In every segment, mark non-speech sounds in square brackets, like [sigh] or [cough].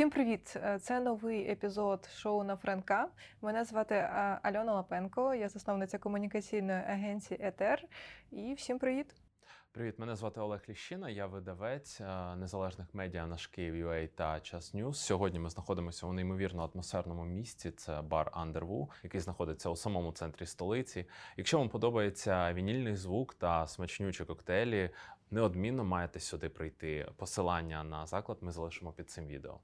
Всім привіт! Е, це новий епізод шоу на Френка. Мене звати е, Альона Лапенко, я засновниця комунікаційної агенції Етер. І всім привіт! Привіт, мене звати Олег Ліщина, я видавець е, незалежних медіа наш Київ.UA та Час Ньюс. Сьогодні ми знаходимося у неймовірно атмосферному місці. Це бар Андерву, який знаходиться у самому центрі столиці. Якщо вам подобається вініловий звук та смачнючі коктейлі, неодмінно маєте сюди прийти. Посилання на заклад ми залишимо під цим відео.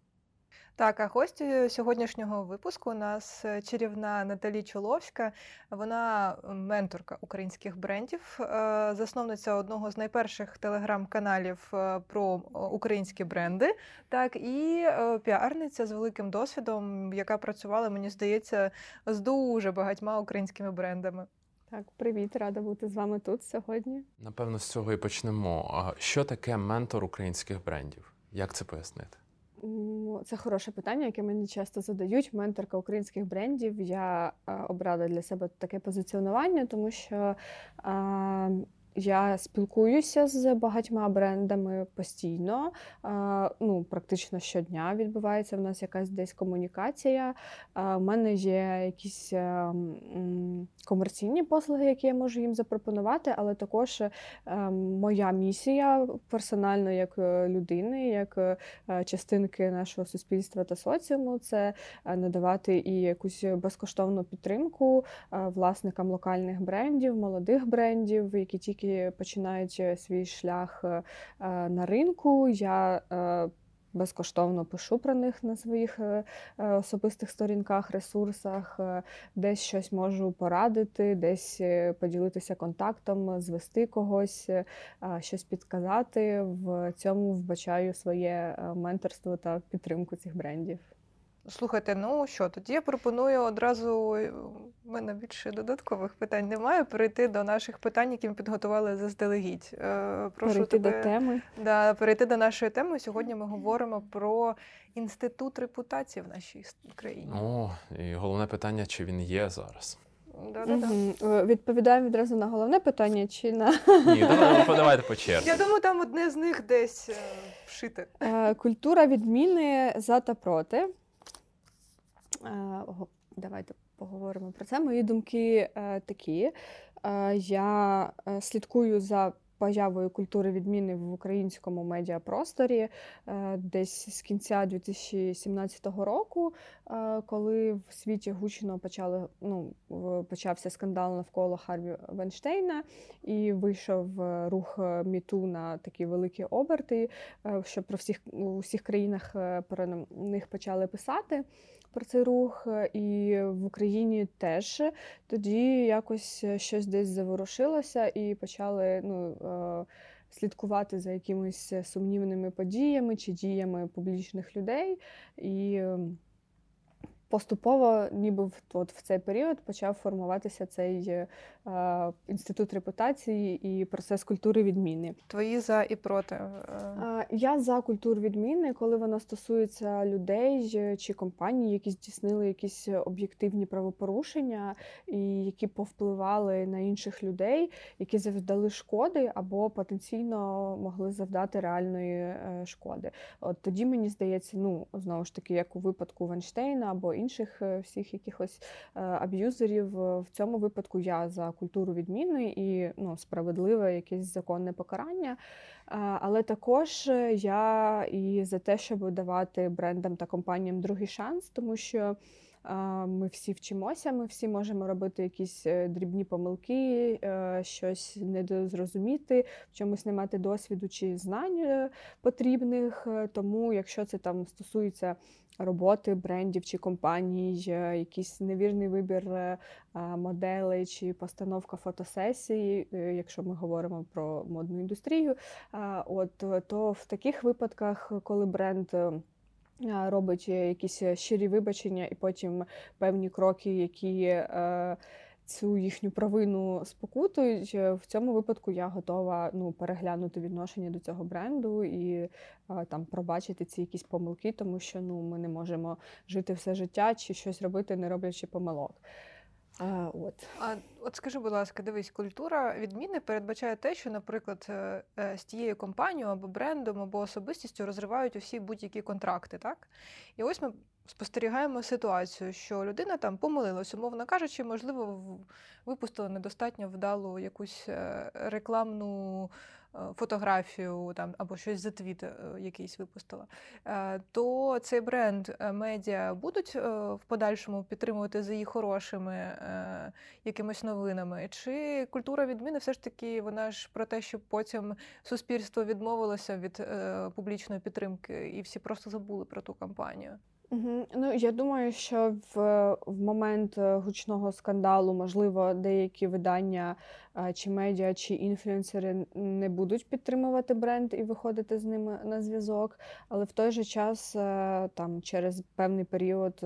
Так, а гості сьогоднішнього випуску у нас е, чарівна Наталі Чоловська. Вона менторка українських брендів, е, засновниця одного з найперших телеграм-каналів е, про українські бренди, так і піарниця з великим досвідом, яка працювала, мені здається, з дуже багатьма українськими брендами. Так, привіт, рада бути з вами тут сьогодні. Напевно, з цього і почнемо. Що таке ментор українських брендів? Як це пояснити? Це хороше питання, яке мені часто задають. Менторка українських брендів. Я обрала для себе таке позиціонування, тому що я спілкуюся з багатьма брендами постійно. Ну, практично щодня відбувається в нас якась десь комунікація. У мене є якісь е, комерційні послуги, які я можу їм запропонувати, але також е, моя місія персонально як е, людини, як частинки нашого суспільства та соціуму це надавати і якусь безкоштовну підтримку власникам локальних брендів, молодих брендів, які тільки які починають е, свій шлях е, е, на ринку. Я Безкоштовно пишу про них на своїх особистих сторінках, ресурсах, десь щось можу порадити, десь поділитися контактом, звести когось, щось підказати. В цьому вбачаю своє менторство та підтримку цих брендів. Слухайте, ну що, тоді я пропоную одразу, у мене більше додаткових питань немає, перейти до наших питань, які ми підготували заздалегідь. Е, прошу перейти тебе, до теми. Да, перейти до нашої теми. Сьогодні ми говоримо про інститут репутації в нашій країні. О, і головне питання, чи він є зараз? Да-да-да. Угу. Відповідаємо відразу на головне питання чи на. Ні, давайте по черзі. Я думаю, там одне з них десь е, вшите. Культура відміни за та проти. Е, давайте поговоримо про це. Мої думки е, такі. Е, я слідкую за появою культури відміни в українському медіапросторі десь з кінця 2017 року, коли в світі гучно почали ну, почався скандал навколо Харві Венштейна і вийшов рух Міту на такі великі оберти, що про всіх у всіх країнах про них почали писати про цей рух, е, і в Україні теж тоді якось е, щось десь заворушилося і почали ну, е, слідкувати за якимись сумнівними подіями чи діями публічних людей. І поступово, ніби в от в цей період почав формуватися цей е, інститут репутації і процес культури відміни. Твої за і проти е, я за культуру відміни, коли вона стосується людей е, чи компаній, які здійснили якісь об'єктивні правопорушення, і які повпливали на інших людей, які завдали шкоди або потенційно могли завдати реальної е, шкоди. От тоді мені здається, ну знову ж таки, як у випадку Вайнштейна або інших е, всіх якихось е, аб'юзерів. Е, в цьому випадку я за культуру відміни і ну, справедливе якесь законне покарання. Але також я і за те, щоб давати брендам та компаніям другий шанс, тому що. Ми всі вчимося, ми всі можемо робити якісь дрібні помилки, щось недозрозуміти, в чомусь не мати досвіду чи знань потрібних. Тому, якщо це там стосується роботи брендів чи компаній, е, якийсь невірний вибір е, моделей чи постановка фотосесії, е, якщо ми говоримо про модну індустрію, от то в таких випадках, коли бренд робить якісь щирі вибачення і потім певні кроки, які цю їхню провину спокутують. В цьому випадку я готова ну, переглянути відношення до цього бренду і там пробачити ці якісь помилки, тому що ну, ми не можемо жити все життя чи щось робити, не роблячи помилок. А, от. А от скажи, будь ласка, дивись, культура відміни передбачає те, що, наприклад, е, е, з тією компанією або брендом, або особистістю розривають усі будь-які контракти, так? І ось ми спостерігаємо ситуацію, що людина там помилилась, умовно кажучи, можливо, випустила недостатньо вдалу якусь е, рекламну е, фотографію там, або щось за твіт е, якийсь випустила, то цей бренд медіа будуть в подальшому підтримувати за її хорошими якимись новинами? Чи культура відміни все ж таки вона ж про те, щоб потім суспільство відмовилося від публічної підтримки, і всі просто забули про ту кампанію? Ну, я думаю, що в, в момент е, гучного скандалу, можливо, деякі видання е, чи медіа, чи інфлюенсери не будуть підтримувати бренд і виходити з ними на зв'язок. Але в той же час, е, там, через певний період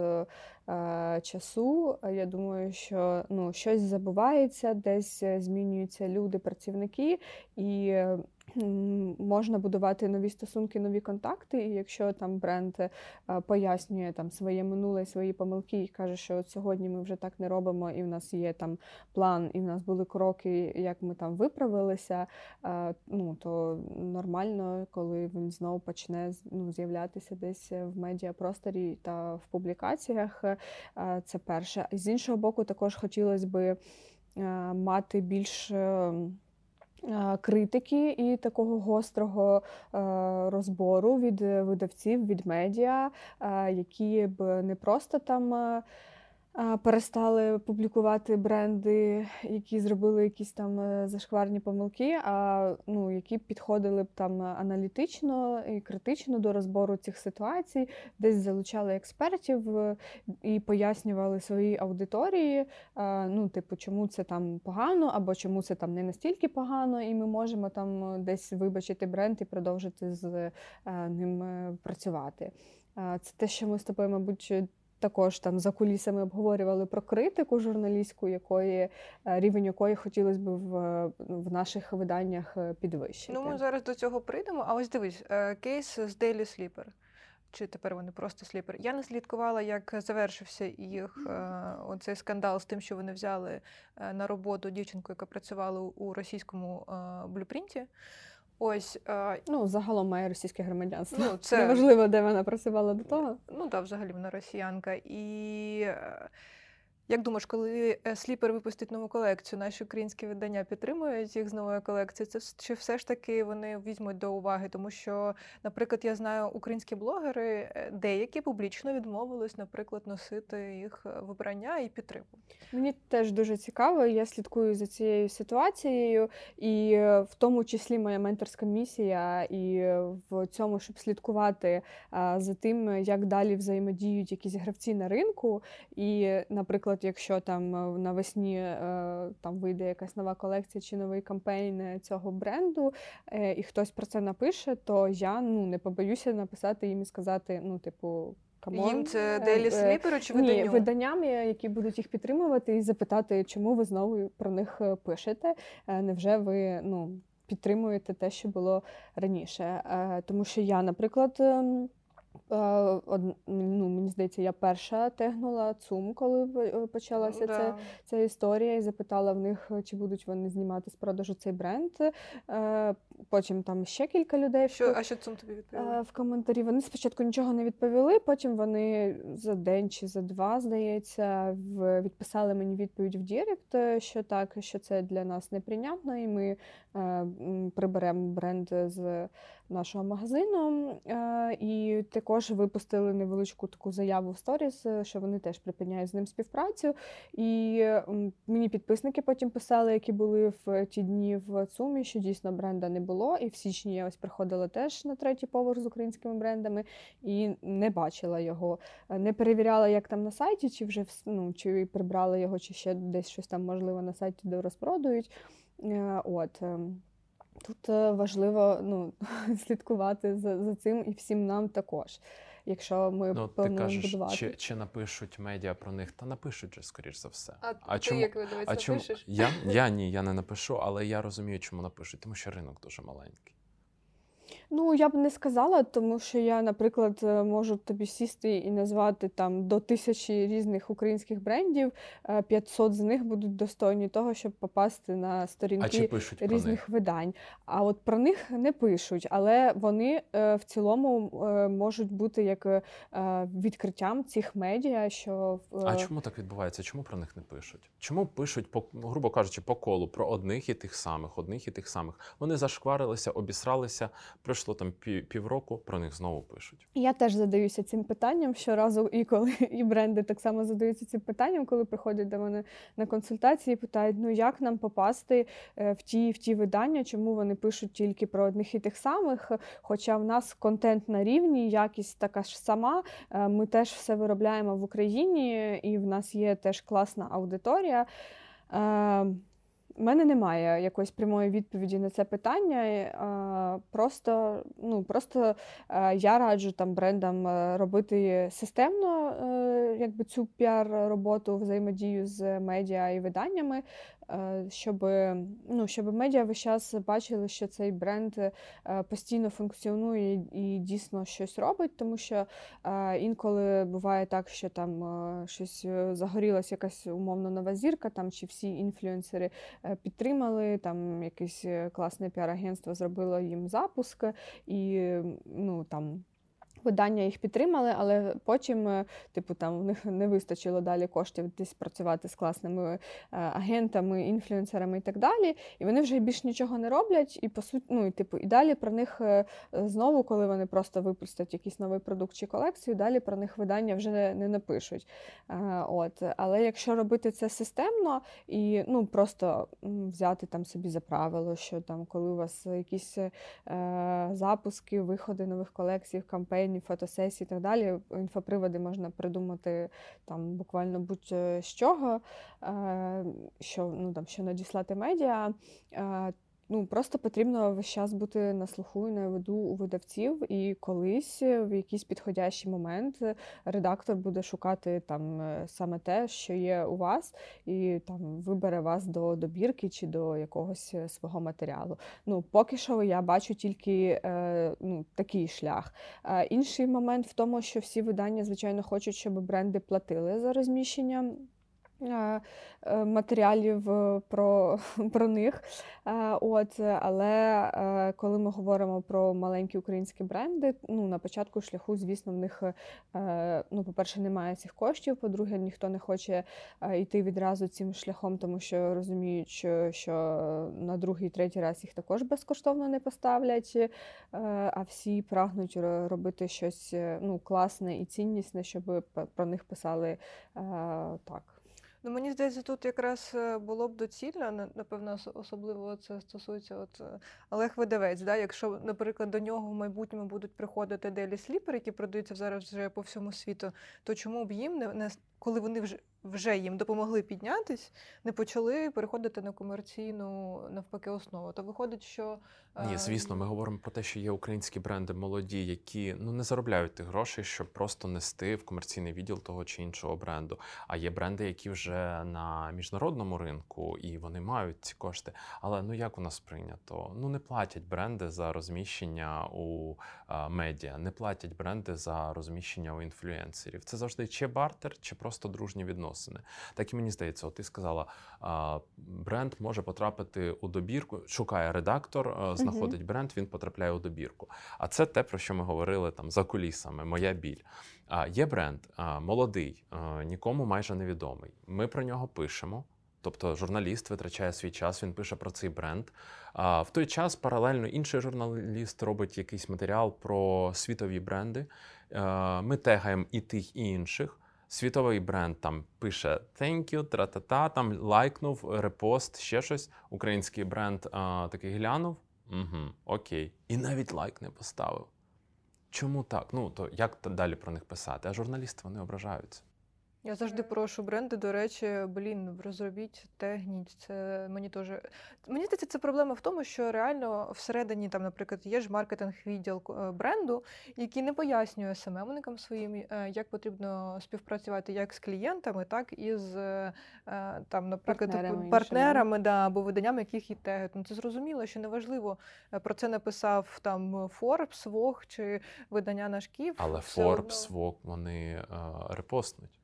часу, я думаю, що ну, щось забувається, десь змінюються люди, працівники, і можна будувати нові стосунки, нові контакти. І якщо там бренд е, пояснює там своє минуле, свої помилки і каже, що от сьогодні ми вже так не робимо, і в нас є там план, і в нас були кроки, як ми там виправилися. е, Ну то нормально, коли він знову почне ну, з'являтися десь в медіапросторі та в публікаціях. Е, Це перше. З іншого боку, також хотілося е, мати більш. Е, Критики і такого гострого е, розбору від е, видавців, від медіа, які б не просто там перестали публікувати бренди, які зробили якісь там е, зашкварні помилки, а ну, які підходили б там аналітично і критично до розбору цих ситуацій, десь залучали експертів е, і пояснювали своїй аудиторії, ну, типу, чому це там погано, або чому це там не настільки погано, і ми можемо там е, десь вибачити бренд і продовжити з ним працювати. Це те, що ми з тобою, мабуть, також там за кулісами обговорювали про критику журналістську, якої е, рівень якої хотілося б в, в наших виданнях е, підвищити. Ну, ми зараз до цього прийдемо. А ось дивись, е, кейс з Daily Sleeper. Чи тепер вони просто сліпер? Я не слідкувала, як завершився їх е, оцей скандал з тим, що вони взяли е, на роботу дівчинку, яка працювала у- російському е, блюпринті. Ось, е, Ну, загалом має російське громадянство. ну, це Неважливо, де вона працювала до того. Ну так, взагалі вона росіянка. І е, як думаєш, коли е, Сліпер випустить нову колекцію, наші українські видання підтримують їх з новою колекцією? Це чи все ж таки вони візьмуть до уваги? Тому що, наприклад, я знаю українські блогери, е, деякі публічно відмовились, наприклад, носити їх е, вибрання і підтримку. Мені теж дуже цікаво. Я слідкую за цією ситуацією, і в тому числі моя менторська місія, і в цьому, щоб слідкувати за тим, як далі взаємодіють якісь гравці на ринку. І, е, наприклад, якщо там е, навесні е, там вийде якась нова колекція чи новий кампейн е, цього бренду, і хтось про це напише, то я ну не побоюся написати їм і сказати: ну, типу. come on, Їм це Daily Sleeper чи ні, виданням, які будуть їх підтримувати, і запитати, чому ви знову про них пишете. Невже ви ну, підтримуєте те, що було раніше? Тому що я, наприклад, ем, ну, мені здається, я перша тегнула ЦУМ, коли е, почалася Да. ця, ця історія, і запитала в них, чи будуть вони знімати з продажу цей бренд. Е, Потім там ще кілька людей в Що, а що цум тобі Е, відповіли? В коментарі вони спочатку нічого не відповіли, потім вони за день чи за два, здається, відписали мені відповідь в Direct, е, що так, що це для нас неприйнятно, і ми е, приберемо бренд з нашого магазину. Е, І також випустили невеличку таку заяву в сторіс, е, що вони теж припиняють з ним співпрацю. І мені підписники потім писали, які були в ті дні в ЦУМі, що дійсно бренда не було. І в січні я ось приходила теж на третій поверх з українськими брендами і не бачила його. Е, Не перевіряла, як там на сайті, чи вже ну, чи прибрали його, чи ще десь щось там можливо на сайті де розпродають. Е, От. Тут е, важливо ну, [laughs] слідкувати за, за цим і всім нам також. Якщо ми Ну, ти кажеш, будувати. чи, чи напишуть медіа про них? Та напишуть же, скоріш за все. А, ти як видавець а чому напишеш? я, [laughs] я ні, я не напишу, але я розумію, чому напишуть, тому що ринок дуже маленький. Ну, я б не сказала, тому що я, наприклад, е, можу тобі сісти і назвати там до тисячі різних українських брендів. е, 500 з них будуть достойні того, щоб попасти на сторінки різних видань. А от про них не пишуть, але вони е, в цілому е, можуть бути як е, відкриттям цих медіа, що А е, чому так відбувається? Чому про них не пишуть? Чому пишуть по грубо кажучи, по колу про одних і тих самих, одних і тих самих? Вони зашкварилися, обісралися. Пройшло там півроку, про них знову пишуть. Я теж задаюся цим питанням щоразу, і коли [laughs] і бренди так само задаються цим питанням, коли приходять до мене на консультації, питають: ну як нам попасти е, в ті в ті видання, чому вони пишуть тільки про одних і тих самих? Хоча в нас контент на рівні, якість така ж сама. е, Ми теж все виробляємо в Україні, і в нас є теж класна аудиторія. У мене немає якоїсь прямої відповіді на це питання. е, Просто, ну, просто е, я раджу там брендам е, робити системно якби цю піар-роботу, взаємодію з медіа і виданнями, е, щоб, ну, щоб медіа весь час бачили, що цей бренд е, постійно функціонує і- дійсно щось робить, тому що е, інколи буває так, що там щось загорілась якась умовно нова зірка, там чи всі інфлюенсери підтримали, там якесь класне піар-агентство зробило їм запуск, і ну там. Видання їх підтримали, але потім, е, типу, там в них не вистачило далі коштів десь працювати з класними е, агентами, інфлюенсерами і так далі. І вони вже більш нічого не роблять. І по суті, ну і типу, і далі про них е, знову, коли вони просто випустять якийсь новий продукт чи колекцію, далі про них видання вже не, напишуть. От, але якщо робити це системно і ну просто взяти там собі за правило, що там, коли у вас якісь е, запуски, виходи нових колекцій, кампаній, фотосесій і так далі, інфоприводи можна придумати там буквально будь-з чого, е, що ну там що надіслати медіа. Ну, просто потрібно весь час бути на слуху і на виду у видавців, і колись е, в якийсь підходящий момент е, редактор буде шукати там е, саме те, що є у вас, і там вибере вас до добірки чи до якогось свого матеріалу. Ну, поки що я бачу тільки е, ну, такий шлях. Е, інший момент в тому, що всі видання, звичайно, хочуть, щоб бренди платили за розміщення. Е, е, Матеріалів е, про, [laughs] про них. От, але коли ми говоримо про маленькі українські бренди, ну на початку шляху, звісно, в них, ну, по-перше, немає цих коштів. По-друге, ніхто не хоче йти відразу цим шляхом, тому що розуміють, що, що на другий, третій раз їх також безкоштовно не поставлять. А всі прагнуть робити щось ну, класне і ціннісне, щоб про них писали так. Ну, мені здається, тут якраз е, було б доцільно, на- напевно, особливо це стосується от е, Олег Видавець. Да? Якщо, наприклад, до нього в майбутньому будуть приходити делі сліпери, які продаються зараз вже по всьому світу, то чому б їм не коли вони вже вже їм допомогли піднятись, не почали переходити на комерційну навпаки основу? То виходить, що Ні, е, звісно, ми говоримо про те, що є українські бренди молоді, які ну не заробляють тих грошей, щоб просто нести в комерційний відділ того чи іншого бренду. А є бренди, які вже на міжнародному ринку і вони мають ці кошти. Але ну як у нас прийнято? Ну не платять бренди за розміщення у а, медіа, не платять бренди за розміщення у інфлюенсерів. Це завжди чи бартер, чи просто дружні відносини. Так і мені здається, от ти сказала, бренд може потрапити у добірку, шукає редактор, а, знаходить бренд, він потрапляє у добірку. А це те, про що ми говорили там за кулісами, моя біль. А, є бренд молодий, нікому майже невідомий. Ми про нього пишемо. Тобто журналіст витрачає свій час, він пише про цей бренд. А в той час паралельно інший журналіст робить якийсь матеріал про світові бренди. Е, Ми тегаємо і тих, і інших. Світовий бренд там пише thank you, тра-та-та, там лайкнув, репост, ще щось. Український бренд а, такий глянув. Угу, окей. І навіть лайк не поставив. Чому так? Ну то як далі про них писати? А журналісти вони ображаються. Я завжди прошу бренди, до речі, блін, розробіть, тегніть. Це мені теж. Мені здається, це проблема в тому, що реально всередині, там, наприклад, є ж маркетинг відділ е, бренду, який не пояснює СММникам своїм, е, як потрібно співпрацювати як з клієнтами, так і з е, там, наприклад, Партнерами партнерами, да, або виданнями, яких і тегать. Ну, це зрозуміло, що неважливо про це написав там Forbes, Vogue чи видання наш Київ. Але Forbes, одно. Vogue, вони репостнуть.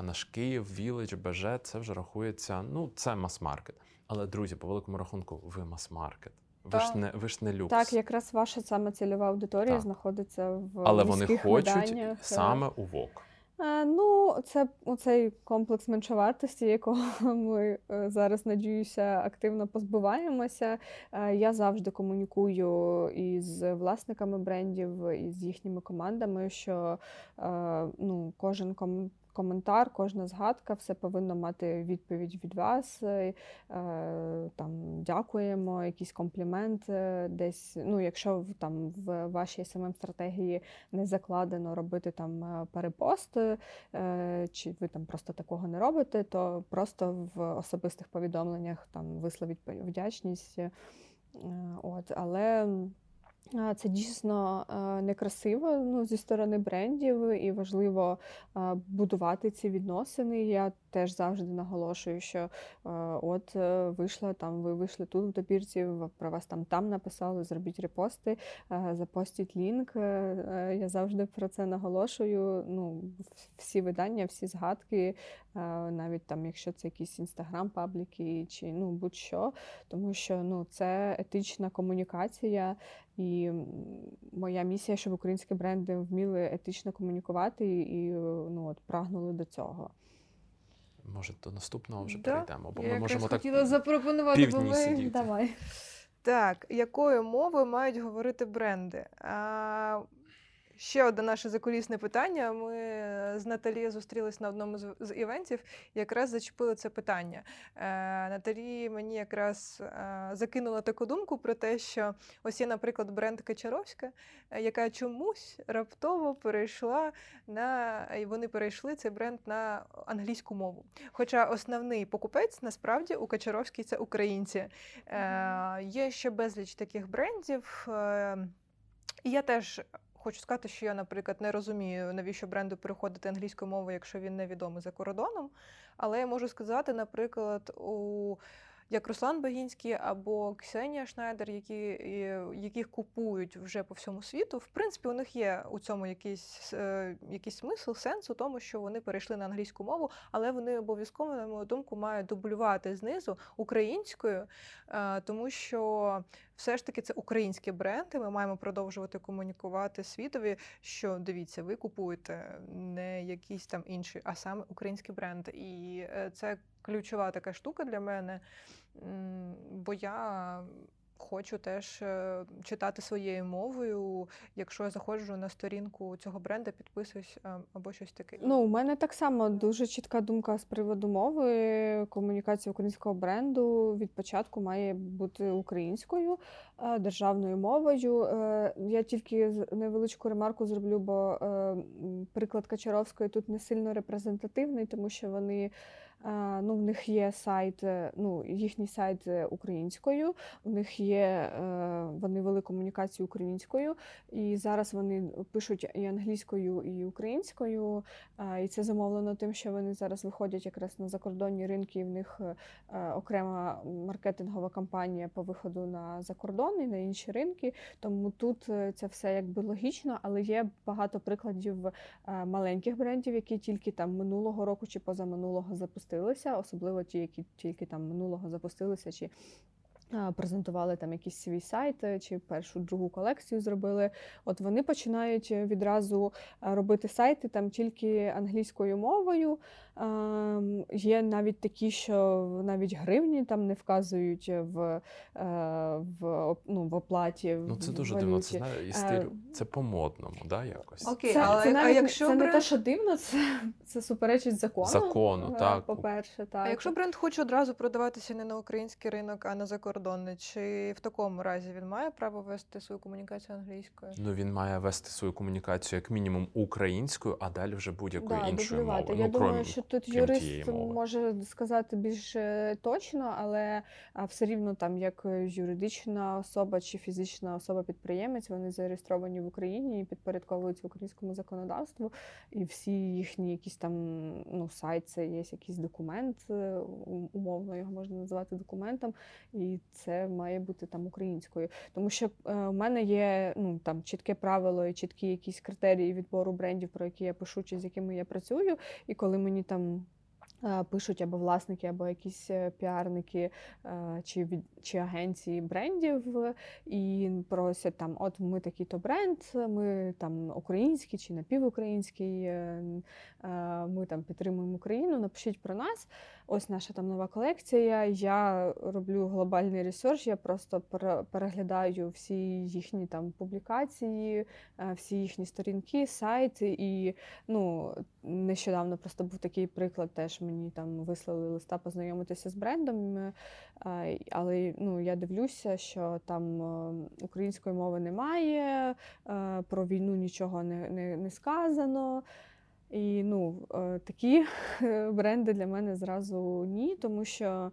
А наш Київ, Village, БЖ це вже рахується, ну, це мас-маркет. Але, друзі, по великому рахунку, ви мас-маркет. Ви ж не ви ж не люкс. Так, якраз ваша саме цільова аудиторія Так. знаходиться в Але вони хочуть виданнях. саме у Vogue. Е, Ну, це цей комплекс меншовартості, якого [laughs] ми е, зараз, надіюся, активно позбуваємося. Е, Я завжди комунікую із власниками брендів, і з їхніми командами, що е, ну, кожен коментар, кожна згадка, все повинно мати відповідь від вас. Е, Там дякуємо, якийсь комплімент е, десь. Ну, якщо там в вашій smm стратегії не закладено робити там е, перепост, е, чи ви там просто такого не робите, то просто в особистих повідомленнях там висловіть вдячність. От, але це дійсно е, некрасиво ну, зі сторони брендів, і важливо е, будувати ці відносини. Я теж завжди наголошую, що е, от е, вийшла там, ви вийшли тут в добірці, про вас там там написали, зробіть репости, е, запостіть лінк. Я завжди про це наголошую. Ну, всі видання, всі згадки, навіть там, якщо це якісь інстаграм-пабліки чи ну будь-що, тому що ну це етична комунікація. І моя місія, щоб українські бренди вміли етично комунікувати і ну от прагнули до цього. Може, до наступного вже Да, перейдемо, бо я ми можемо так хотіла запропонувати, півдні бо ми... сидіти. Давай. Так, якою мовою мають говорити бренди? А, ще одне наше закулісне питання. Ми з Наталі зустрілись на одному з, івентів і якраз зачепили це питання. Е, Наталі мені якраз е, закинула таку думку про те, що ось є, наприклад, бренд Качаровська, е, яка чомусь раптово перейшла на і вони перейшли цей бренд на англійську мову. Хоча основний покупець насправді у Качаровській це українці. Е, є ще безліч таких брендів. Е, і я теж хочу сказати, що я, наприклад, не розумію, навіщо бренду переходити англійською мовою, якщо він невідомий за кордоном. Але я можу сказати, наприклад, у як Руслан Багінський або Ксенія Шнайдер, які, яких купують вже по всьому світу, в принципі, у них є у цьому якийсь, е, якийсь смисл, сенс у тому, що вони перейшли на англійську мову, але вони обов'язково, на мою думку, мають дублювати знизу українською, е, тому що все ж таки це українські бренди. Ми маємо продовжувати комунікувати світові, що дивіться, ви купуєте не якийсь там інший, а саме український бренд. І е, це ключова така штука для мене, бо я. Хочу теж е, читати своєю мовою. Якщо я заходжу на сторінку цього бренда, підписуюсь е, або щось таке. Ну, у мене так само дуже чітка думка з приводу мови. Комунікація українського бренду від початку має бути українською е, державною мовою. Я тільки невеличку ремарку зроблю, бо приклад Качаровської тут не сильно репрезентативний, тому що вони. Е, Ну, в них є сайт, е, ну, їхній сайт е, українською, у них є, вони вели комунікацію українською, і зараз вони пишуть і англійською, і українською. І це замовлено тим, що вони зараз виходять якраз на закордонні ринки, і в них окрема маркетингова кампанія по виходу на закордон і на інші ринки. Тому тут це все якби логічно, але є багато прикладів маленьких брендів, які тільки там минулого року чи позаминулого запустилися, особливо ті, які тільки там минулого запустилися, чи презентували там якийсь свій сайт е, чи першу другу колекцію зробили. От вони починають відразу робити сайти там тільки англійською мовою. Ем, Є навіть такі, що навіть гривні там не вказують в, е, в, ну, в оплаті. Ну це в дуже дивно. Це знає і Е, стилю. Це по-модному, да, якось. Окей, Це, але це навіть не- якщо це не те, бренд- що дивно, це, це суперечить закону. Закону, е, так. По-перше, так. А якщо бренд хоче одразу продаватися не на український ринок, а на закордонний, чи в такому разі він має право вести свою комунікацію англійською? Ну він має вести свою комунікацію як мінімум українською, а далі вже будь-якою Да, іншою мовою. Я ну, думаю, що тут крім юрист мови. може сказати більш е, точно, але все рівно там як е, юридична особа чи фізична особа-підприємець, вони зареєстровані в Україні і підпорядковуються українському законодавству. І всі їхні якісь там ну, сайт, це є якийсь документ, е, умовно його можна називати документом, і це має бути там українською. Тому що у мене є ну там чітке правило і чіткі якісь критерії відбору брендів, про які я пишу, чи з якими я працюю. І коли мені там е, пишуть або власники, або якісь е, піарники е, чи чи агенції брендів, і просять там, от ми такий-то бренд, ми там український чи напівукраїнський, ми там підтримуємо Україну, напишіть про нас. Ось наша там нова колекція. Я роблю глобальний ресерч, я просто переглядаю всі їхні там публікації, е, всі їхні сторінки, сайти. І ну, нещодавно просто був такий приклад, теж мені там вислали листа познайомитися з брендом. е, Але ну, я дивлюся, що там е, української мови немає, про війну нічого не, не, не сказано. І ну, е, такі [laughs] бренди для мене зразу ні, тому що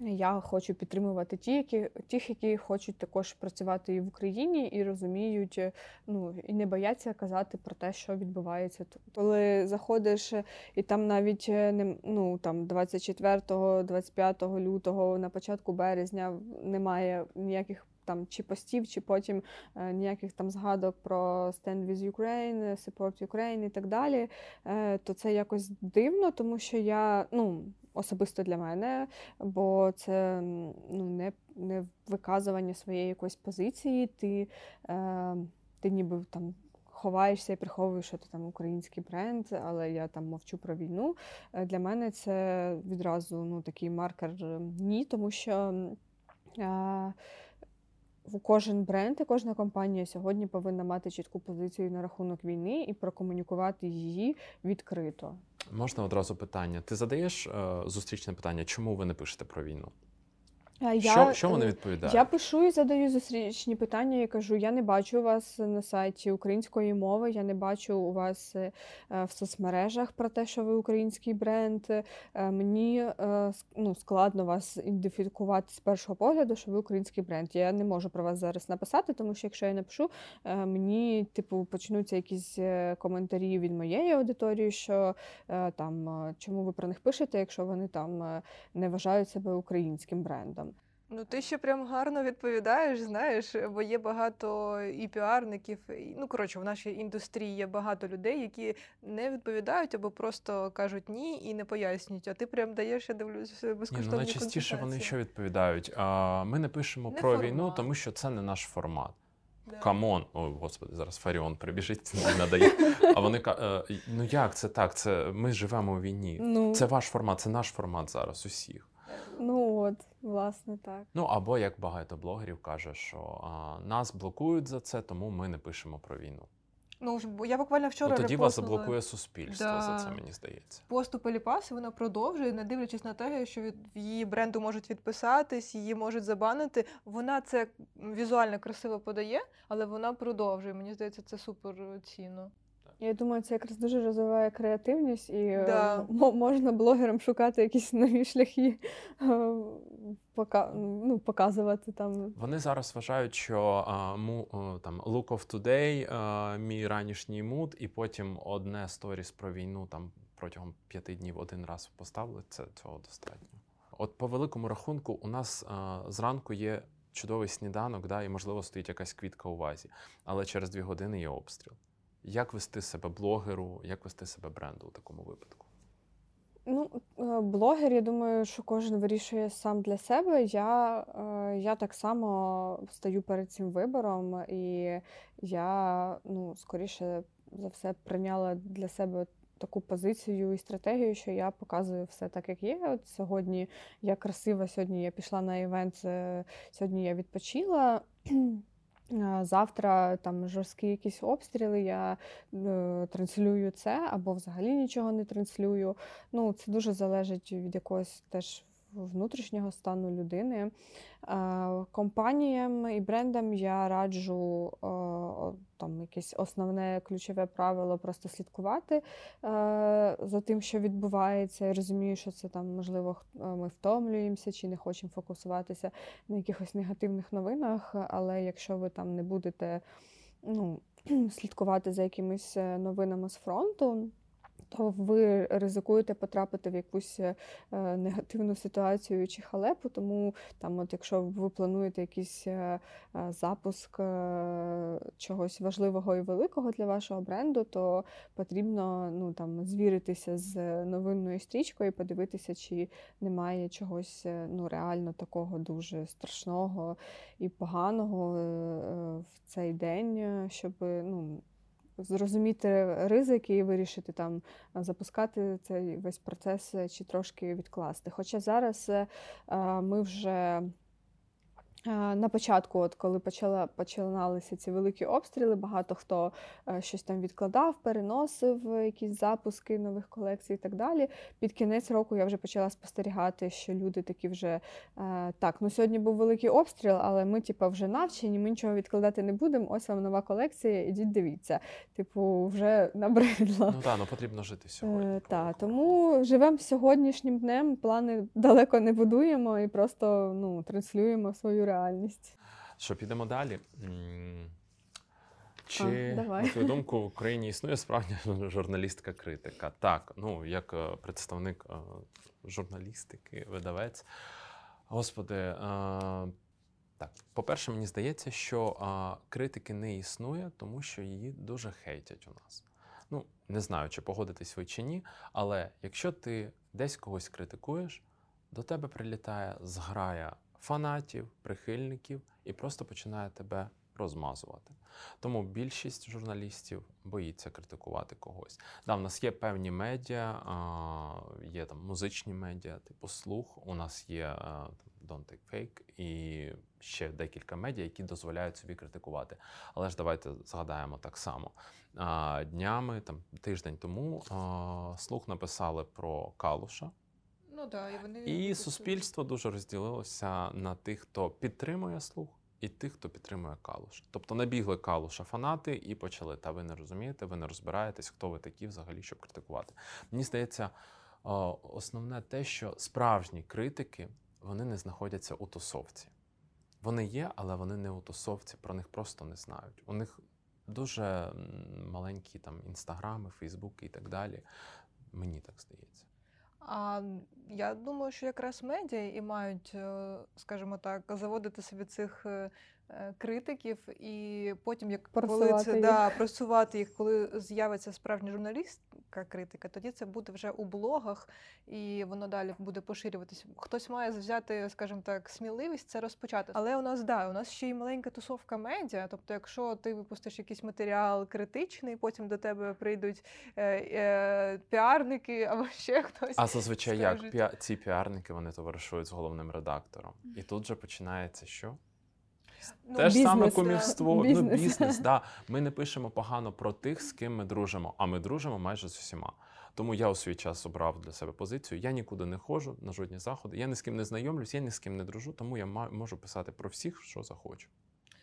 я хочу підтримувати ті, які, тих, які хочуть також працювати і в Україні, і розуміють, е, ну і не бояться казати про те, що відбувається тут. Коли заходиш, е, і там навіть не ну там 24-25 лютого на початку березня немає ніяких. Там чи постів, чи потім е, ніяких там згадок про Stand with Ukraine, Support Ukraine і так далі, е, то це якось дивно, тому що я ну особисто для мене, бо це ну, не, не виказування своєї якоїсь позиції. Ти, е, ти ніби там. Ховаєшся і приховуєш, що ти там український бренд, але я там мовчу про війну. Е, Для мене це відразу ну, такий маркер ні, тому що е, кожен бренд і кожна компанія сьогодні повинна мати чітку позицію на рахунок війни і прокомунікувати її відкрито. Можна одразу питання. Ти задаєш е, зустрічне питання, чому ви не пишете про війну? А що, що вони е, відповідають? Я пишу і задаю зустрічні питання. Я кажу: я не бачу вас на сайті української мови, я не бачу у вас е, в соцмережах про те, що ви український бренд. Е, Мені ну, складно вас ідентифікувати з першого погляду, що ви український бренд. Я не можу про вас зараз написати, тому що якщо я напишу, мені типу почнуться якісь коментарі від моєї аудиторії, що там чому ви про них пишете, якщо вони там не вважають себе українським брендом. Ну, ти ще прям гарно відповідаєш, знаєш, бо є багато і піарників. і- Ну, коротше, в нашій індустрії є багато людей, які не відповідають або просто кажуть ні і не пояснюють. А ти прям даєш, я дивлюсь, Ні, безкоштовні ну найчастіше вони що відповідають? А, ми не пишемо Не про війну, тому що це не наш формат. Да. Come on, о господи, зараз Фаріон прибіжить і надає. А вони ка- е, ну як це так? Це ми живемо у війні. Ну, Це ваш формат, це наш формат зараз усіх. Ну от, власне, так. Ну або як багато блогерів каже, що а, нас блокують за це, тому ми не пишемо про війну. Ну, ж- бо я буквально вчора Ну, тоді вас заблокує суспільство Да. за це, мені здається. пост у вона продовжує, не дивлячись на те, що від її бренду можуть відписатись, її можуть забанити. Вона це візуально красиво подає, але вона продовжує. Мені здається, це супер цінно. Я думаю, це якраз дуже розвиває креативність, і е, Да. мо- можна блогерам шукати якісь нові шляхи е, пока, ну, показувати там. Вони зараз вважають, що а, му, о, там Look of Today, а, мій ранішній муд, і потім одне сторіс про війну там протягом п'яти днів один раз поставили. Це цього достатньо. От по великому рахунку, у нас а, зранку є чудовий сніданок, да, і можливо стоїть якась квітка у вазі, але через дві години є обстріл. Як вести себе блогеру, як вести себе бренду у такому випадку? Ну, е, блогер, я думаю, що кожен вирішує сам для себе. Я, е, я так само стою перед цим вибором, і я, ну, скоріше за все, прийняла для себе таку позицію і стратегію, що я показую все так, як є. От сьогодні я красива, сьогодні я пішла на івент, е, сьогодні я відпочила. [clears throat] Завтра там жорсткі якісь обстріли, я е, транслюю це або взагалі нічого не транслюю. Ну, Це дуже залежить від якогось теж внутрішнього стану людини. Компаніям і брендам я раджу там якесь основне ключове правило просто слідкувати за тим, що відбувається. Я розумію, що це там, можливо, ми втомлюємося чи не хочемо фокусуватися на якихось негативних новинах, але якщо ви там не будете ну, [clears throat] слідкувати за якимись е, новинами з фронту то ви ризикуєте потрапити в якусь е, негативну ситуацію чи халепу. Тому там, от якщо ви плануєте якийсь е, е, запуск чогось важливого і великого для вашого бренду, то потрібно ну, там, звіритися з новинною стрічкою і подивитися, чи немає чогось ну, реально такого дуже страшного і поганого в цей день, щоб ну, зрозуміти ризики і вирішити там запускати цей весь процес чи трошки відкласти. Хоча зараз е, ми вже на початку, от коли почала починалися ці великі обстріли, багато хто е, щось там відкладав, переносив якісь запуски нових колекцій і так далі. Під кінець року я вже почала спостерігати, що люди такі вже е, так, ну сьогодні був великий обстріл, але ми, типу, вже навчені, ми нічого відкладати не будемо. Ось вам нова колекція, ідіть дивіться. Типу, вже набридло. Ну так, ну потрібно жити сьогодні. Е, так, тому живемо сьогоднішнім днем, плани далеко не будуємо і просто ну, транслюємо свою реальність. Що підемо далі? Чи, а, на твою думку, в Україні існує справжня [laughs] журналістика критика? Так, ну як е, представник е, журналістики, видавець. Господи, е, так, по-перше, мені здається, що критики не існує, тому що її дуже хейтять у нас. Ну, не знаю, чи погодитись ви чи ні, але якщо ти десь когось критикуєш, до тебе прилітає зграя фанатів, прихильників і просто починає тебе розмазувати. Тому більшість журналістів боїться критикувати когось. Да, в нас є певні медіа, є там музичні медіа, типу слух. У нас є Don't Take Fake і ще декілька медіа, які дозволяють собі критикувати. Але ж давайте згадаємо так само. Днями, там тиждень тому, слух написали про Калуша. Ну да, і вони і суспільство дуже розділилося на тих, хто підтримує слух, і тих, хто підтримує калуша. Тобто набігли калуша фанати і почали. Та ви не розумієте, ви не розбираєтесь, хто ви такі взагалі, щоб критикувати. Мені здається, основне те, що справжні критики вони не знаходяться у тусовці. Вони є, але вони не у тусовці, про них просто не знають. У них дуже маленькі там інстаграми, фейсбуки і так далі. Мені так здається. А я думаю, що якраз медіа і мають, е, скажімо так, заводити собі цих е, Е, критиків, і потім, як просувати коли це їх. да, просувати їх, коли з'явиться справжній журналістка критика, тоді це буде вже у блогах, і воно далі буде поширюватися. Хтось має взяти, скажімо так, сміливість це розпочати. Але у нас да, у нас ще й маленька тусовка медіа. Тобто, якщо ти випустиш якийсь матеріал критичний, потім до тебе прийдуть е, е, піарники або ще хтось. А зазвичай скажуть. як ці піарники вони товаришують з головним редактором, і тут же починається що? Ну, Те ж саме кумівство, бізнес. ну бізнес. [laughs] Да. Ми не пишемо погано про тих, з ким ми дружимо, а ми дружимо майже з усіма. Тому я у свій час обрав для себе позицію. Я нікуди не ходжу на жодні заходи. Я ні з ким не знайомлюсь, я ні з ким не дружу, тому я можу писати про всіх, що захочу.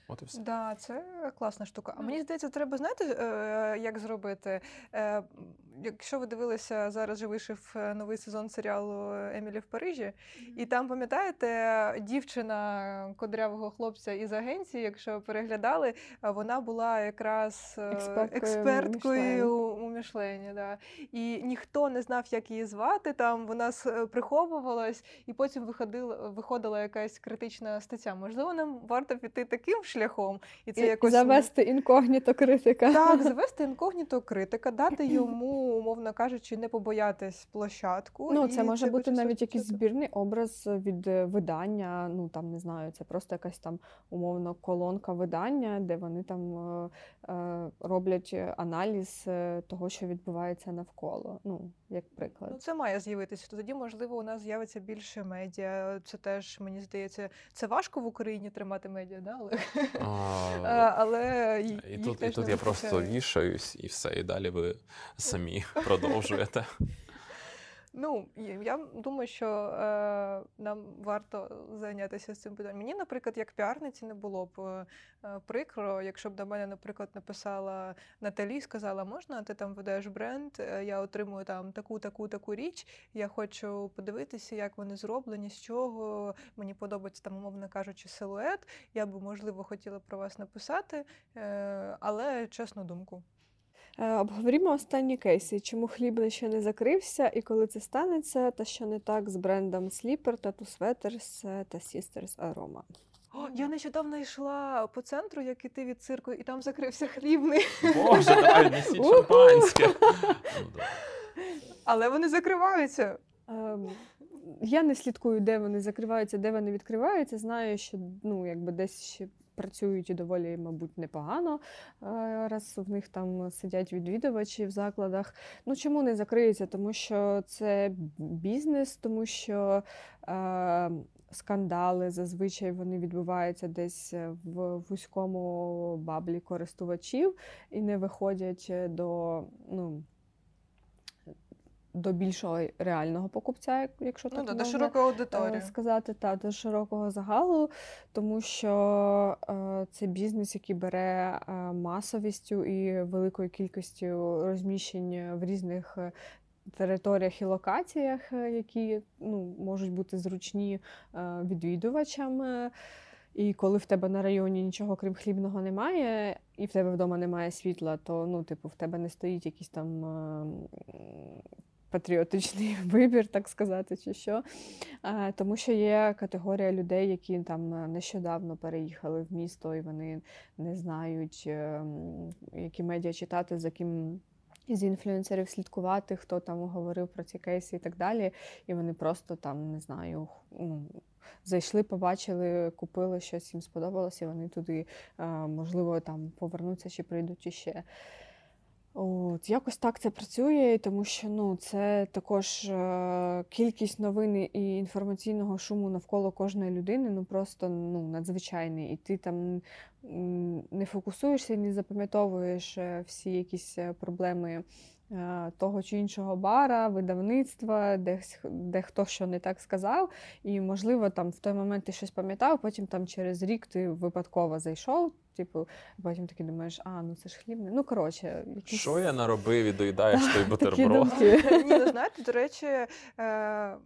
От і все. Да, це класна штука. А мені здається, треба знаєте, е, як зробити. Е, якщо ви дивилися, зараз же вийшов е, новий сезон серіалу Емілі в Парижі, і там, пам'ятаєте, дівчина кодрявого хлопця із агенції, якщо переглядали, вона була якраз експерткою, експерткою у Мішлені. Да. І ніхто не знав, як її звати. Там вона приховувалась, і потім виходила, виходила якась критична стаття. Можливо, нам варто піти таким шляхом, і це І якось завести інкогніто критика. так, [laughs] завести інкогніто критика, дати йому, умовно кажучи, не побоятись площадку. Ну, це може бути навіть якийсь збірний образ від е, видання. Ну там не знаю, це просто якась там умовно колонка видання, де вони там е, е, роблять аналіз е, того, що відбувається навколо. Ну, як Ну, приклад. це має з'явитися. То тоді, можливо, у нас з'явиться більше медіа. Це теж мені здається, це важко в Україні тримати медіа, да? але, А, [laughs] А, але й- І їх тут, і тут не я просто вішаюсь, і все, і далі ви самі [laughs] продовжуєте. Ну, я думаю, що е, нам варто зайнятися цим питанням. Мені, наприклад, як піарниці не було б е, прикро, якщо б до мене, наприклад, написала Наталі, сказала, можна ти там ведеш бренд, е, я отримую там таку, таку, таку річ. Я хочу подивитися, як вони зроблені, з чого мені подобається там, умовно кажучи, силует. Я би, можливо, хотіла про вас написати, е, але чесну думку. Е, Обговорімо останні кейси. Чому хлібний ще не закрився, і коли це станеться, та що не так з брендом Sleeper, Tattoo Sweaters е, та Sisters Aroma. О, я нещодавно йшла по центру, як іти від цирку, і там закрився хлібний. Боже, [laughs] давай несіть шампанське. Ну. Але вони закриваються. Ем, Я не слідкую, де вони закриваються, де вони відкриваються. Знаю, що ну, якби десь ще працюють і доволі, мабуть, непогано, е, раз в них там сидять відвідувачі в закладах. Ну чому не закриються? Тому що це бізнес, тому що е, скандали зазвичай вони відбуваються десь в вузькому баблі користувачів і не виходять до. ну, до більшого реального покупця, як- якщо так Ну, до широкої е, аудиторії. сказати, та до широкого загалу, тому що е, це бізнес, який бере е, масовістю і великою кількістю розміщень в різних е, територіях і локаціях, які ну, можуть бути зручні відвідувачам. І коли в тебе на районі нічого крім хлібного немає, і в тебе вдома немає світла, то ну, типу, в тебе не стоїть якийсь там е, м, патріотичний [laughs] вибір, так сказати, чи що. Тому що є категорія людей, які там е, нещодавно переїхали в місто, і вони не знають, е, які медіа читати, за ким. Із інфлюенсерів слідкувати, хто там говорив про ці кейси і так далі. І вони просто там, не знаю, ну, зайшли, побачили, купили щось, їм сподобалося, і вони туди, е, можливо, там повернуться чи прийдуть іще. От, якось так це працює, тому що ну, це також е, кількість новин і інформаційного шуму навколо кожної людини ну, просто ну, надзвичайний. І ти там не фокусуєшся не запам'ятовуєш е, всі якісь е, проблеми того чи іншого бара, видавництва, де, де хто що не так сказав. І, можливо, там в той момент ти щось пам'ятав, потім там через рік ти випадково зайшов. Типу, потім таки думаєш, а ну це ж хлібне. Ну коротше, якісь Що я наробив і доїдаєш той [laughs] бутерброд? Ні, ну знаєте, до речі, е,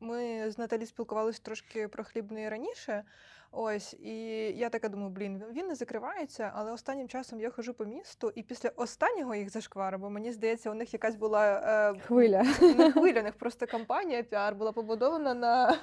ми з Наталі спілкувалися трошки про хлібний раніше. Ось, і я така думаю, блін, він не закривається, але останнім часом я хожу по місту, і після останнього їх зашквару, бо мені здається, у них якась була е, Хвиля. не хвиля, у них просто кампанія піар була побудована на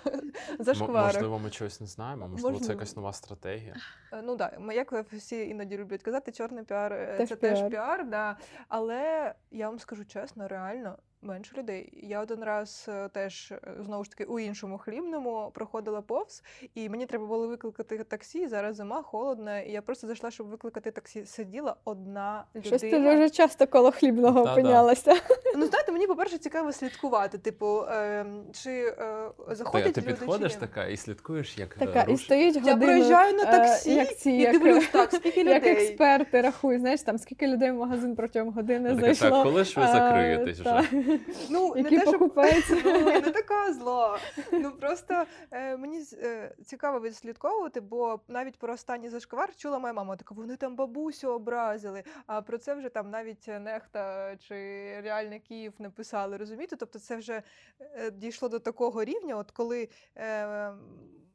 зашкварах. Можливо, ми чогось не знаємо, можливо, це якась нова стратегія. Е, Ну так, да, як всі іноді люблять казати, чорний піар е, це теж піар. піар, да. але я вам скажу чесно, реально менше людей. Я один раз е, теж е, знову ж таки у іншому хлібному проходила повз, і мені треба було викликати таксі. Зараз зима, холодно, і я просто зайшла, щоб викликати таксі. Сиділа одна людина. Щось ти дуже часто коло хлібного Да-да. опинялася. Ну знаєте, мені по-перше цікаво слідкувати. Типу, е, чи е, заходять ти підходиш чи ні. така і слідкуєш, як Така, е, і руш... стоїть Я проїжджаю на е, таксі як ці, і як, дивлюсь, так, [laughs] скільки як експерти рахують, знаєш, там скільки людей в магазин протягом години Така, зайшло. так, коли ж ви закриєтесь вже? Ну, [laughs] Які не покупаються. [laughs] Ну, не така зла. Ну [laughs] просто е, мені е, цікаво відслідковувати, бо навіть про останній зашквар чула моя мама. Така вони там бабусю образили. А про це вже там навіть нехта чи реальний Київ не писали. Розумієте? Тобто, це вже е, дійшло до такого рівня, от коли е,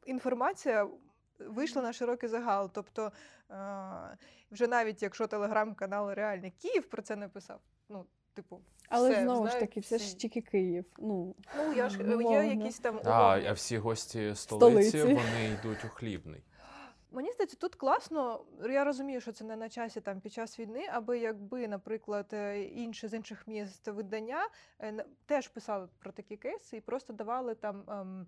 інформація. Вийшла на широкий загал. Тобто, е, вже навіть якщо телеграм-канал Реальний Київ про це не писав, ну, типу, Але все, знову ж таки, це ж тільки Київ. Ну, Ну, я ж є якісь там А, а всі гості столиці, Столиці. вони йдуть у хлібний. Мені здається, тут класно. Я розумію, що це не на часі там під час війни, аби якби, наприклад, е, інші з інших міст видання е, теж писали про такі кейси і просто давали там. ем,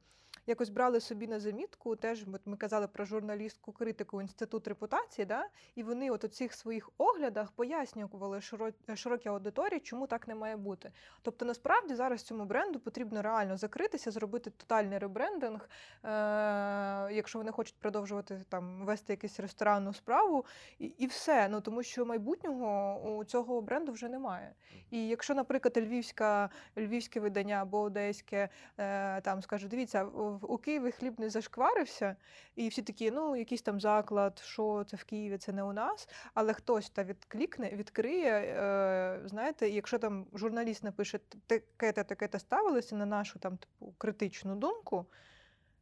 Якось брали собі на замітку, теж от ми казали про журналістку критику інститут репутації, да? і вони от у цих своїх оглядах пояснювали широ- широкій аудиторії, чому так не має бути. Тобто, насправді зараз цьому бренду потрібно реально закритися, зробити тотальний ребрендинг, е- якщо вони хочуть продовжувати там вести якусь ресторанну справу, і, і все. Ну тому що майбутнього у цього бренду вже немає. І якщо, наприклад, львівська, львівське видання або одеське е, там скаже, дивіться, у Києві хліб не зашкварився, і всі такі, ну якийсь там заклад, що це в Києві, це не у нас. Але хтось та відклікне, відкриє. Е, знаєте, якщо там журналіст напише таке-то, таке-то ставилося на нашу там типу критичну думку.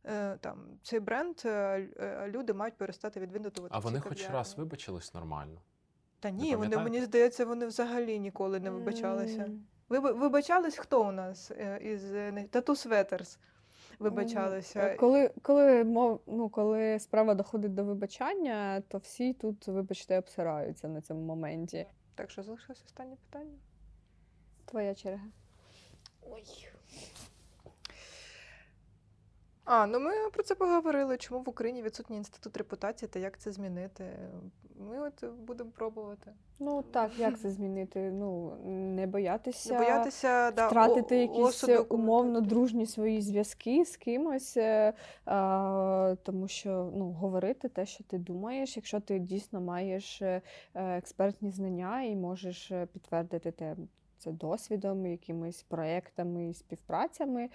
е, Там цей бренд е, е, люди мають перестати відвідувати. А вони хоч раз вибачились нормально. Та ні, вони мені здається, вони взагалі ніколи не вибачалися. Ви вибачались хто у нас із Тату Светерс? Вибачалися. Е, Коли, коли, мов, ну, коли справа доходить до вибачання, то всі тут, вибачте, обсираються на цьому моменті. Так що залишилось останнє питання. Твоя черга. Ой. А, ну ми про це поговорили. Чому в Україні відсутній інститут репутації та як це змінити? Ми от будемо пробувати. Ну так, як це змінити? Ну, не боятися. Не боятися Втратити о- якісь умовно дружні свої зв'язки з кимось, е, а, тому що ну, говорити те, що ти думаєш, якщо ти дійсно маєш е, експертні знання і можеш е, підтвердити те. Це досвідом, якимись проектами співпрацями. Е,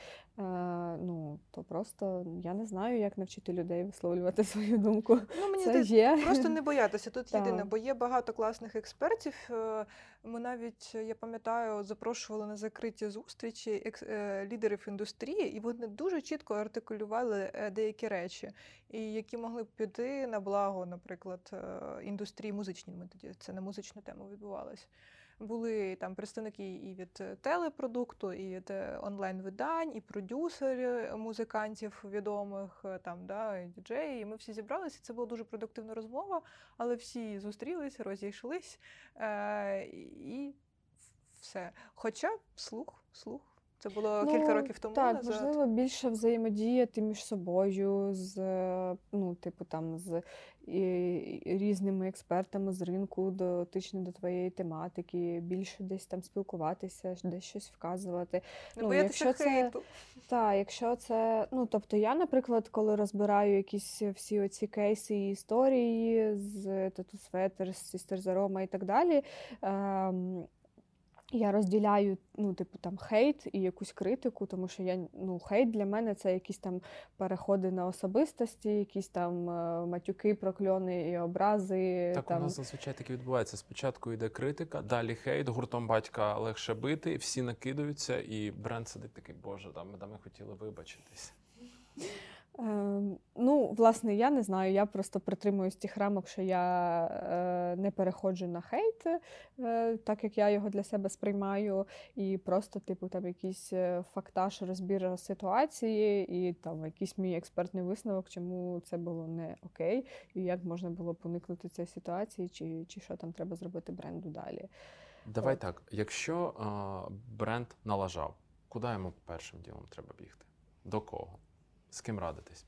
ну то просто я не знаю, як навчити людей висловлювати [laughs] свою думку. Ну, мені Це є. Просто не боятися. Тут [laughs] Так. єдине, бо є багато класних експертів. Е, Ми навіть, я пам'ятаю, запрошували на закриті зустрічі екс- е, лідерів індустрії, і вони дуже чітко артикулювали деякі речі, і які могли б піти на благо, наприклад, індустрії музичній. Ми тоді це на музичну тему відбувалося. Були там представники і від е, телепродукту, і від е, онлайн-видань, і продюсери музикантів відомих, е, там, да, і діджеї. І ми всі зібралися. Це була дуже продуктивна розмова, але всі зустрілись, розійшлись е, і все. Хоча слух, слух. Це було кілька Ну, років тому Так, назад. можливо, більше взаємодіяти між собою, з, ну, типу, там, з і, і різними експертами з ринку, дотичні до твоєї тематики, більше десь там спілкуватися, десь щось вказувати. Не ну, боятися якщо це-. Так, якщо це, ну тобто я, наприклад, коли розбираю якісь всі оці кейси і історії з Tattoo Sweaters, Sister Zaroma і так далі. Ем, я розділяю, ну, типу, там хейт і якусь критику, тому що я ну, хейт для мене це якісь там переходи на особистості, якісь там е, матюки, прокльони і образи. Так у нас зазвичай таке відбувається. Спочатку йде критика, далі хейт, гуртом батька легше бити, всі накидаються, і бренд сидить такий, боже, там ми, там ми хотіли вибачитись. Е, ну, власне, я не знаю. Я просто притримуюсь тих рамок, що я е, не переходжу на хейт, е, так як я його для себе сприймаю, і просто, типу, там якийсь е, фактаж, розбір ситуації, і там якийсь мій експертний висновок, чому це було не окей, і як можна було б уникнути цієї ситуації, чи, чи що там треба зробити бренду далі. Давай От. так, якщо а, бренд налажав, куди йому першим ділом треба бігти? До кого? З ким радитись?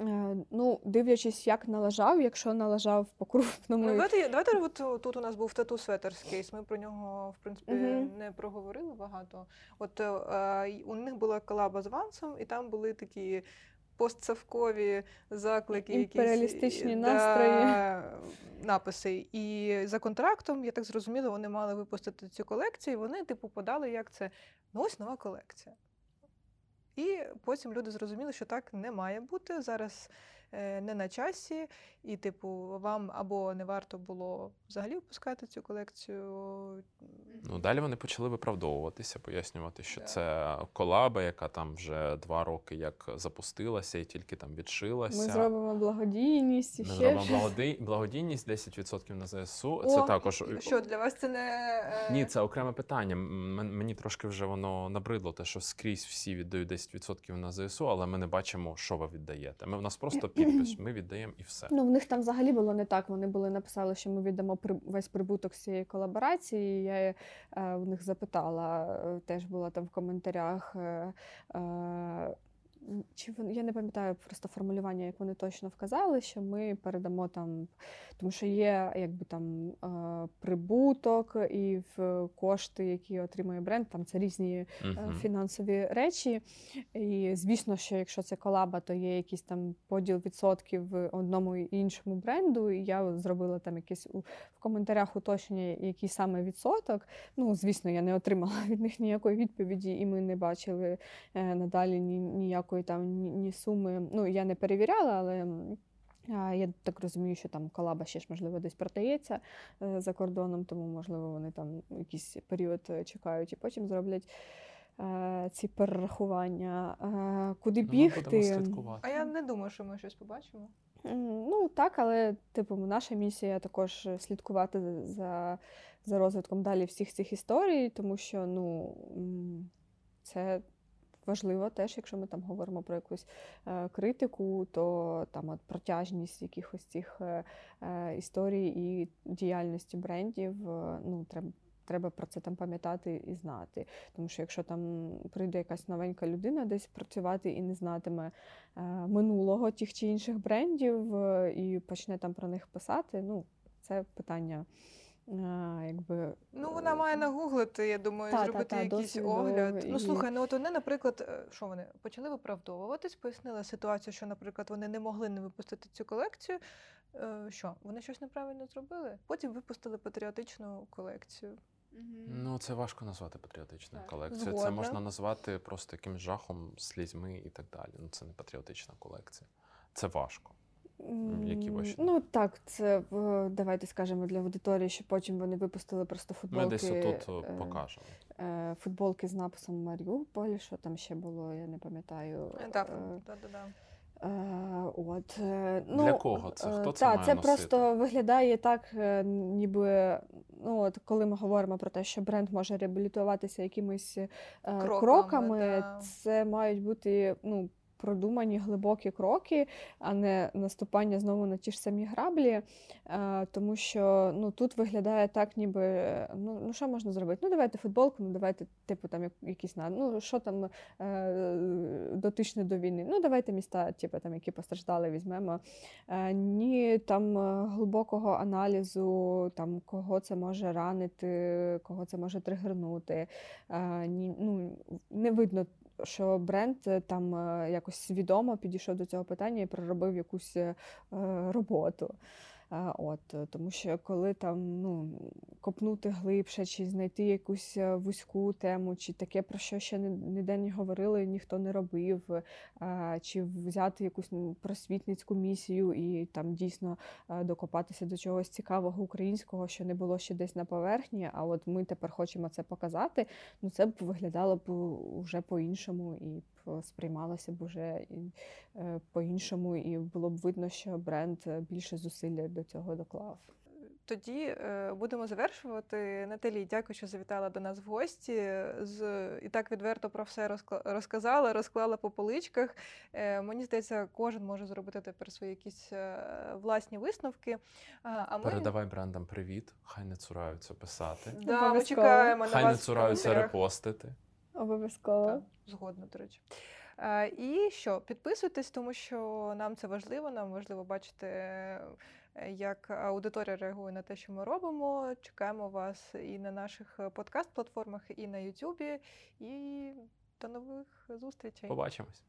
Е, Ну, дивлячись, як налажав, якщо налажав по крупному. Ну, давайте, давайте от тут у нас був тату Светерс кейс. Ми про нього, в принципі, Мгм. не проговорили багато. От е, е, у них була колаба з Вансом, і там були такі постсавкові заклики, якісь, Імперіалістичні і- настрої. Да, написи. І за контрактом, я так зрозуміла, вони мали випустити цю колекцію. і Вони, типу, подали, як це ну ось нова колекція. І потім люди зрозуміли, що так не має бути. Зараз е, не на часі, і, типу, вам або не варто було взагалі випускати цю колекцію. Ну, далі вони почали виправдовуватися, пояснювати, що Да. це колаба, яка там вже два роки як запустилася і тільки там відшилася. Ми зробимо благодійність і Ми ще зробимо щось. благодійність 10% на ЗСУ. Це також Що для вас це не. е, ні, це окреме питання. Мені трошки вже воно набридло, те, що скрізь всі віддають 10% на ЗСУ, але ми не бачимо, що ви віддаєте. Ми в нас просто підпис, ми віддаємо і все. Ну, в них там взагалі було не так. Вони були написали, що ми віддамо весь прибуток з цієї колаборації. Я е, в них запитала, е, теж була там в коментарях. Чи вони, я не пам'ятаю просто формулювання, як вони точно вказали, що ми передамо там, тому що є якби там е, прибуток і в кошти, які отримує бренд, там це різні Мгм. фінансові речі. І звісно, що якщо це колаба, то є якийсь там поділ відсотків одному і іншому бренду. І я зробила там якесь у в коментарях уточнення, який саме відсоток. Ну, звісно, я не отримала [laughs] від них ніякої відповіді, і ми не бачили е, надалі ні, ніякої там ні, ні суми. Ну, я не перевіряла, але. а, Я так розумію, що там колаба ще ж можливо десь продається е, за кордоном, тому можливо вони там якийсь період е, чекають і потім зроблять е, ці перерахування. Куди Ну, бігти? А я не думаю, що ми щось побачимо. Ну так, але типу, наша місія також слідкувати за, за розвитком далі всіх цих історій, тому що ну це важливо теж, якщо ми там говоримо про якусь е, критику, то там от протяжність якихось цих е, е, історій і діяльності брендів, ну треба. Треба про це там пам'ятати і знати. Тому що якщо там прийде якась новенька людина десь працювати і не знатиме минулого тих чи інших брендів і почне там про них писати, ну це питання. Е, Якби Ну, вона має нагуглити, я думаю, Та, та, зробити та, якийсь досвіду огляд. Ну, слухай, ну от вони, наприклад, е, що вони почали виправдовуватись, пояснили ситуацію, що, наприклад, вони не могли не випустити цю колекцію. Е, Що, вони щось неправильно зробили? Потім випустили патріотичну колекцію. Ну, це важко назвати патріотичною Так. колекцією. Це можна назвати просто якимсь жахом, слізьми і так далі. Ну, це не патріотична колекція. Це важко. Які ваші? Ну так, це давайте скажемо для аудиторії, що потім вони випустили просто футболки. Ми десь отут е, е, покажемо. е, Футболки з написом Маріуполь, що там ще було, я не пам'ятаю. Е, Так, Е, да. Е, От, е, Для кого це? Хто це та, має це носити? просто виглядає так, е, ніби ну, от, коли ми говоримо про те, що бренд може реабілітуватися якимись е, Кроками, кроками, да. це мають бути ну, продумані глибокі кроки, а не наступання знову на ті ж самі граблі. Е, Тому що ну, тут виглядає так, ніби ну, ну що можна зробити? Ну, давайте футболку, ну давайте, типу, там якісь на ну що там е, дотичне до війни. Ну, давайте міста, типу, там, які постраждали, візьмемо. Е, Ні там глибокого аналізу, там, кого це може ранити, кого це може тригернути. Ні, ну, не видно. Що бренд е, там е, якось свідомо підійшов до цього питання і проробив якусь е, роботу. От, е, тому що коли там ну, копнути глибше, чи знайти якусь е, вузьку тему, чи таке, про що ще ні- ніде не говорили, ніхто не робив, чи взяти якусь просвітницьку місію і там дійсно е, докопатися до чогось цікавого українського, що не було ще десь на поверхні. А от ми тепер хочемо це показати. Ну це б виглядало б вже по-іншому і сприймалося б уже е, по-іншому, і було б видно, що бренд е, більше зусилля до цього доклав. Тоді е, будемо завершувати. Наталі, дякую, що завітала до нас в гості. З і так відверто про все розказала, розклала по поличках. Е, мені здається, кожен може зробити тепер свої якісь е, власні висновки. А, ми Передавай брендам привіт, хай не цураються писати, да, ми чекаємо на хай не вас цураються репостити. Обов'язково. Так, згодна, до речі. Е, І що, підписуйтесь, тому що нам це важливо. Нам важливо бачити, е, як аудиторія реагує на те, що ми робимо. Чекаємо вас і на наших подкаст-платформах, і на Ютубі. І до нових зустрічей. Побачимось.